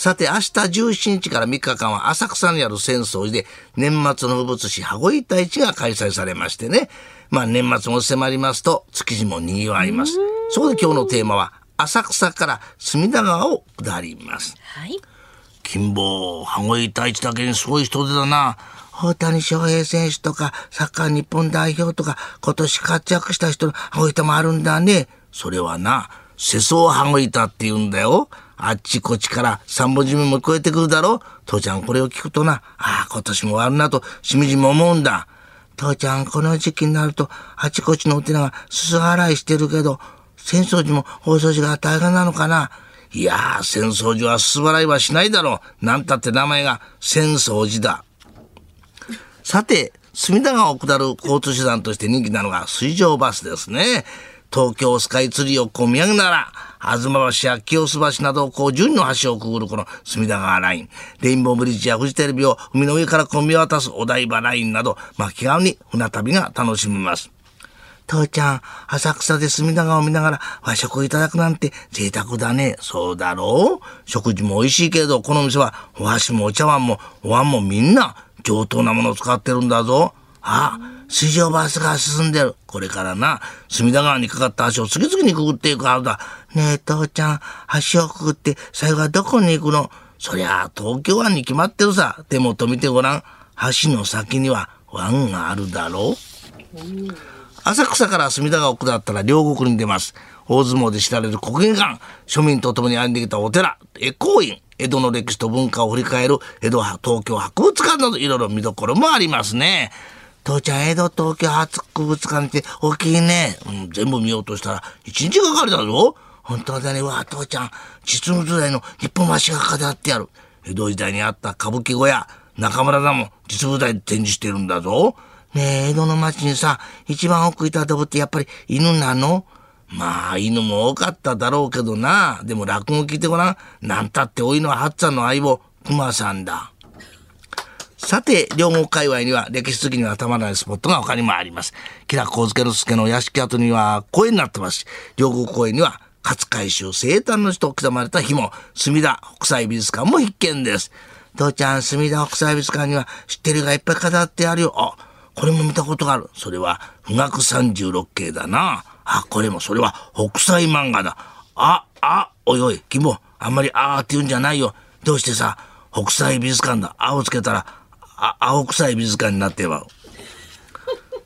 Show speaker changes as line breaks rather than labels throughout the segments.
さて、明日17日から3日間は浅草にある浅草寺で年末の風物詩羽子板市が開催されましてね。まあ年末も迫りますと築地も賑わいます。そこで今日のテーマは浅草から隅田川を下ります。
はい。
金棒、羽子板市だけにすごい人手だな。大谷翔平選手とか、サッカー日本代表とか、今年活躍した人の羽子板もあるんだね。それはな、世相羽子板って言うんだよ。あっちこっちから三文字目も聞こえてくるだろ父ちゃんこれを聞くとな、ああ、今年も終わるなと、しみじみ思うんだ。父ちゃん、この時期になると、あちこちのお寺がすす払いしてるけど、浅草寺も大掃除が大変なのかないやー、浅草寺はすす払いはしないだろう。なんたって名前が浅草寺だ。さて、隅田川を下る交通手段として人気なのが水上バスですね。東京スカイツリーをこう見上げなら、吾妻橋や清洲橋などをこう順の橋をくぐるこの隅田川ライン。レインボーブリッジやフジテレビを海の上からこう見渡すお台場ラインなど、まあ気軽に船旅が楽しめます。父ちゃん、浅草で隅田川を見ながら和食をいただくなんて贅沢だね。そうだろう？食事も美味しいけれど、この店はお箸もお茶碗もお椀もみんな上等なものを使ってるんだぞ。ああ、水上バスが進んでる。これからな、隅田川にかかった橋を次々にくぐっていくはずだ。ねえ、父ちゃん、橋をくぐって最後はどこに行くの？そりゃあ、東京湾に決まってるさ。手元見てごらん。橋の先には湾があるだろう浅草から隅田川を下ったら両国に出ます。大相撲で知られる国技館、庶民と共に歩んできたお寺、恵光院、江戸の歴史と文化を振り返る江戸東京博物館などいろいろ見どころもありますね。父ちゃん、江戸東京博物館って大きいね。うん、全部見ようとしたら一日かかるだぞ。本当だね。わあ、父ちゃん、実物大の日本橋が飾ってある。江戸時代にあった歌舞伎小屋、中村座も実物大で展示してるんだぞ。ねえ、江戸の町にさ、一番奥いたとこってやっぱり犬なの？まあ、犬も多かっただろうけどな。でも落語聞いてごらん。なんたっておいのはっつぁんの相棒、熊さんだ。さて、両国界隈には歴史好きにはたまらないスポットが他にもあります。吉良幸助之助の屋敷跡には公園になってますし、両国公園には勝海舟生誕の日と刻まれた日も、墨田北斎美術館も必見です。父ちゃん、墨田北斎美術館には知ってるがいっぱい飾ってあるよ。あ、これも見たことがある。それは、富岳三十六景だな。あ、これもそれは北斎漫画だ。あ、あ、おいおい、君も、あんまりあーって言うんじゃないよ。どうしてさ、北斎美術館だ。あをつけたら、あ、青臭い美術館になってまう。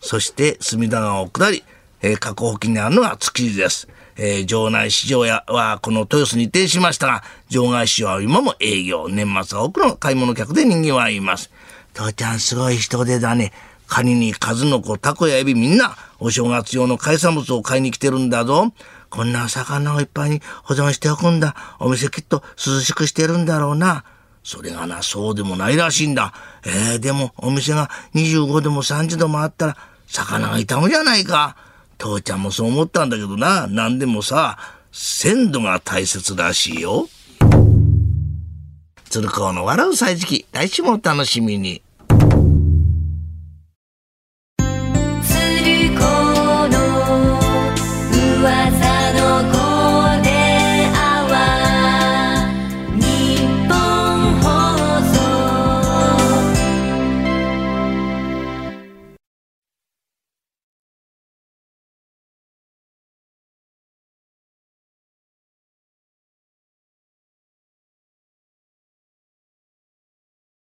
そして、隅田川を下り、えー、河口付近にあるのが築地です。えー、場内市場やはこの豊洲に移転しましたが、場外市場は今も営業。年末は多くの買い物客で賑わいます。父ちゃんすごい人手だね。カニに数の子、タコやエビみんな、お正月用の海産物を買いに来てるんだぞ。こんな魚をいっぱいに保存しておくんだ。お店きっと涼しくしてるんだろうな。それがな、そうでもないらしいんだ。えー、でも、お店が25度も30度もあったら、魚が痛むじゃないか。父ちゃんもそう思ったんだけどな。なんでもさ、鮮度が大切らしいよ。鶴光の笑う歳時期、来週もお楽しみに。